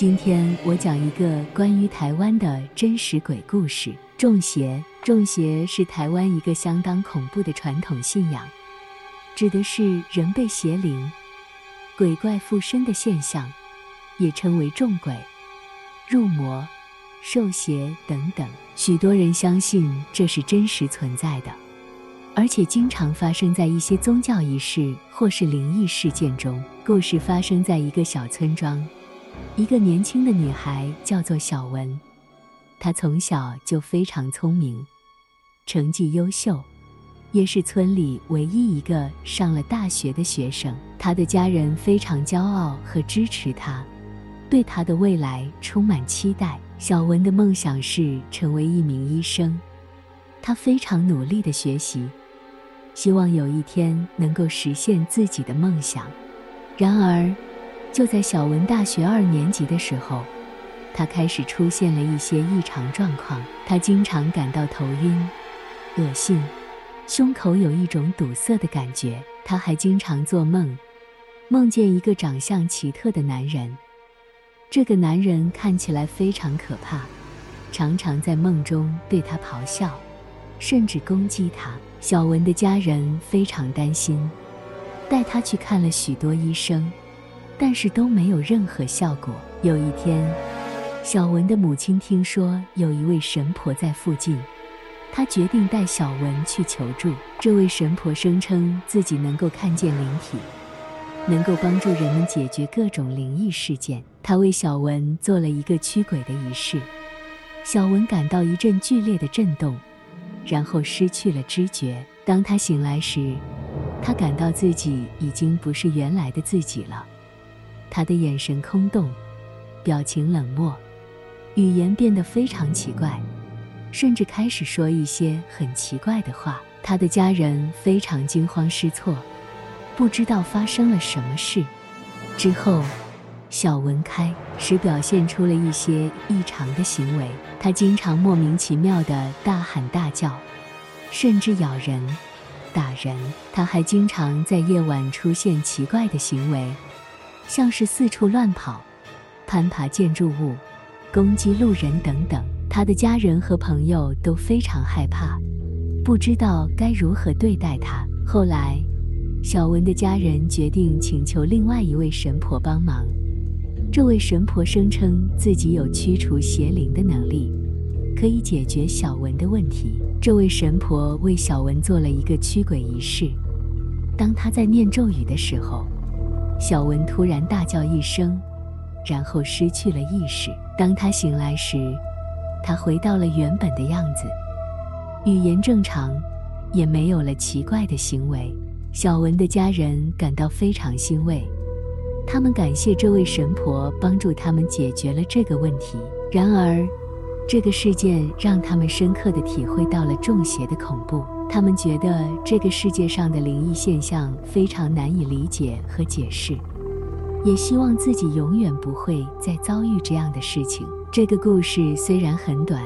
今天我讲一个关于台湾的真实鬼故事。中邪，中邪是台湾一个相当恐怖的传统信仰，指的是人被邪灵、鬼怪附身的现象，也称为中鬼、入魔、受邪等等。许多人相信这是真实存在的，而且经常发生在一些宗教仪式或是灵异事件中。故事发生在一个小村庄。一个年轻的女孩叫做小文，她从小就非常聪明，成绩优秀，也是村里唯一一个上了大学的学生。她的家人非常骄傲和支持她，对她的未来充满期待。小文的梦想是成为一名医生，她非常努力地学习，希望有一天能够实现自己的梦想。然而，就在小文大学二年级的时候，他开始出现了一些异常状况。他经常感到头晕、恶心，胸口有一种堵塞的感觉。他还经常做梦，梦见一个长相奇特的男人。这个男人看起来非常可怕，常常在梦中对他咆哮，甚至攻击他。小文的家人非常担心，带他去看了许多医生。但是都没有任何效果。有一天，小文的母亲听说有一位神婆在附近，她决定带小文去求助。这位神婆声称自己能够看见灵体，能够帮助人们解决各种灵异事件。她为小文做了一个驱鬼的仪式，小文感到一阵剧烈的震动，然后失去了知觉。当他醒来时，他感到自己已经不是原来的自己了。他的眼神空洞，表情冷漠，语言变得非常奇怪，甚至开始说一些很奇怪的话。他的家人非常惊慌失措，不知道发生了什么事。之后，小文开始表现出了一些异常的行为。他经常莫名其妙地大喊大叫，甚至咬人、打人。他还经常在夜晚出现奇怪的行为。像是四处乱跑、攀爬建筑物、攻击路人等等，他的家人和朋友都非常害怕，不知道该如何对待他。后来，小文的家人决定请求另外一位神婆帮忙。这位神婆声称自己有驱除邪灵的能力，可以解决小文的问题。这位神婆为小文做了一个驱鬼仪式。当他在念咒语的时候，小文突然大叫一声，然后失去了意识。当他醒来时，他回到了原本的样子，语言正常，也没有了奇怪的行为。小文的家人感到非常欣慰，他们感谢这位神婆帮助他们解决了这个问题。然而，这个事件让他们深刻地体会到了中邪的恐怖。他们觉得这个世界上的灵异现象非常难以理解和解释，也希望自己永远不会再遭遇这样的事情。这个故事虽然很短，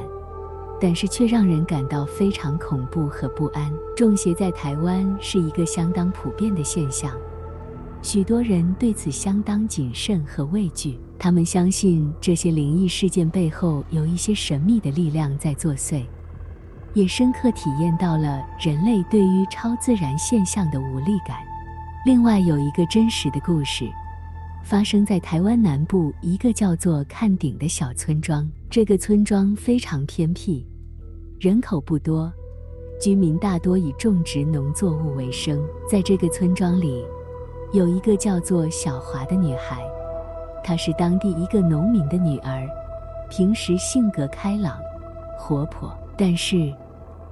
但是却让人感到非常恐怖和不安。中邪在台湾是一个相当普遍的现象，许多人对此相当谨慎和畏惧。他们相信这些灵异事件背后有一些神秘的力量在作祟。也深刻体验到了人类对于超自然现象的无力感。另外有一个真实的故事，发生在台湾南部一个叫做看顶的小村庄。这个村庄非常偏僻，人口不多，居民大多以种植农作物为生。在这个村庄里，有一个叫做小华的女孩，她是当地一个农民的女儿，平时性格开朗、活泼，但是。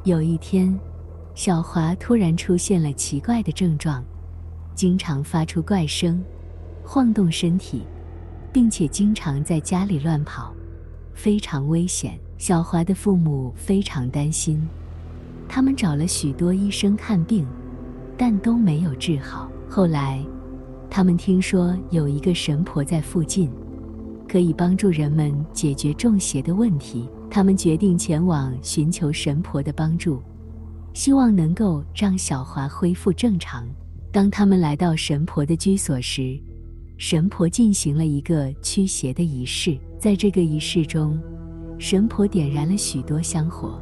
有一天，小华突然出现了奇怪的症状，经常发出怪声，晃动身体，并且经常在家里乱跑，非常危险。小华的父母非常担心，他们找了许多医生看病，但都没有治好。后来，他们听说有一个神婆在附近，可以帮助人们解决中邪的问题。他们决定前往寻求神婆的帮助，希望能够让小华恢复正常。当他们来到神婆的居所时，神婆进行了一个驱邪的仪式。在这个仪式中，神婆点燃了许多香火，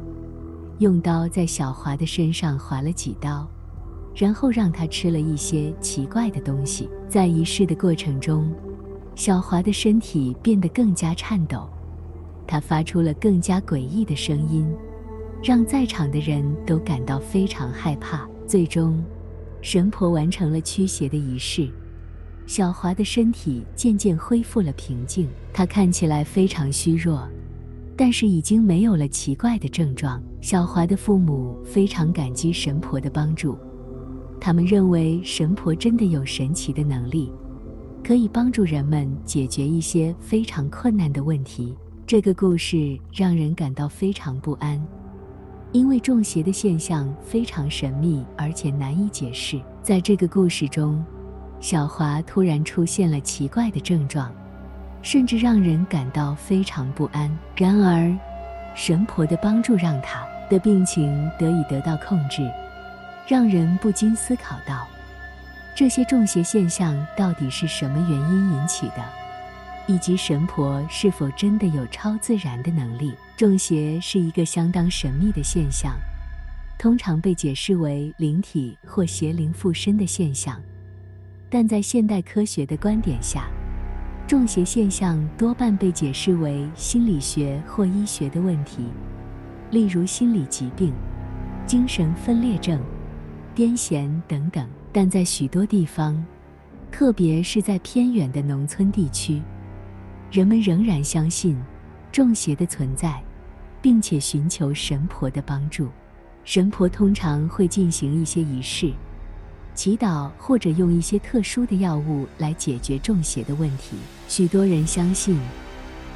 用刀在小华的身上划了几刀，然后让他吃了一些奇怪的东西。在仪式的过程中，小华的身体变得更加颤抖，他发出了更加诡异的声音，让在场的人都感到非常害怕。最终，神婆完成了驱邪的仪式，小华的身体渐渐恢复了平静。他看起来非常虚弱，但是已经没有了奇怪的症状。小华的父母非常感激神婆的帮助，他们认为神婆真的有神奇的能力，可以帮助人们解决一些非常困难的问题。这个故事让人感到非常不安。因为中邪的现象非常神秘，而且难以解释。在这个故事中，小华突然出现了奇怪的症状，甚至让人感到非常不安。然而，神婆的帮助让他的病情得以得到控制，让人不禁思考到：这些中邪现象到底是什么原因引起的？以及神婆是否真的有超自然的能力？中邪是一个相当神秘的现象，通常被解释为灵体或邪灵附身的现象。但在现代科学的观点下，中邪现象多半被解释为心理学或医学的问题，例如心理疾病、精神分裂症、癫痫等等。但在许多地方，特别是在偏远的农村地区，人们仍然相信中邪的存在，并且寻求神婆的帮助。神婆通常会进行一些仪式、祈祷，或者用一些特殊的药物来解决中邪的问题。许多人相信，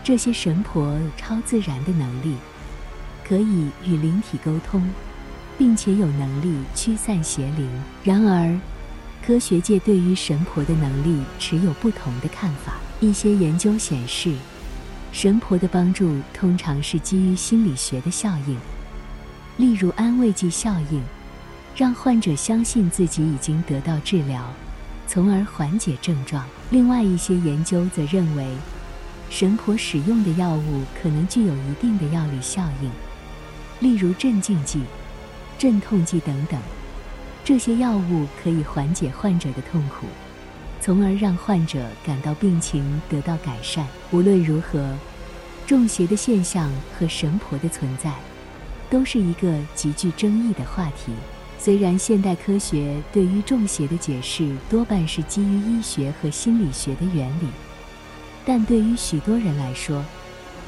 这些神婆超自然的能力，可以与灵体沟通，并且有能力驱散邪灵。然而，科学界对于神婆的能力持有不同的看法。一些研究显示，神婆的帮助通常是基于心理学的效应，例如安慰剂效应，让患者相信自己已经得到治疗，从而缓解症状。另外一些研究则认为，神婆使用的药物可能具有一定的药理效应，例如镇静剂、镇痛剂等等。这些药物可以缓解患者的痛苦。从而让患者感到病情得到改善。无论如何，中邪的现象和神婆的存在，都是一个极具争议的话题。虽然现代科学对于中邪的解释多半是基于医学和心理学的原理，但对于许多人来说，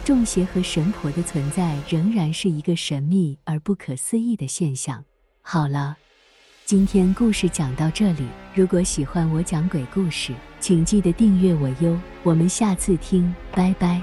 中邪和神婆的存在仍然是一个神秘而不可思议的现象。好了。今天故事讲到这里，如果喜欢我讲鬼故事，请记得订阅我哟。我们下次听，拜拜。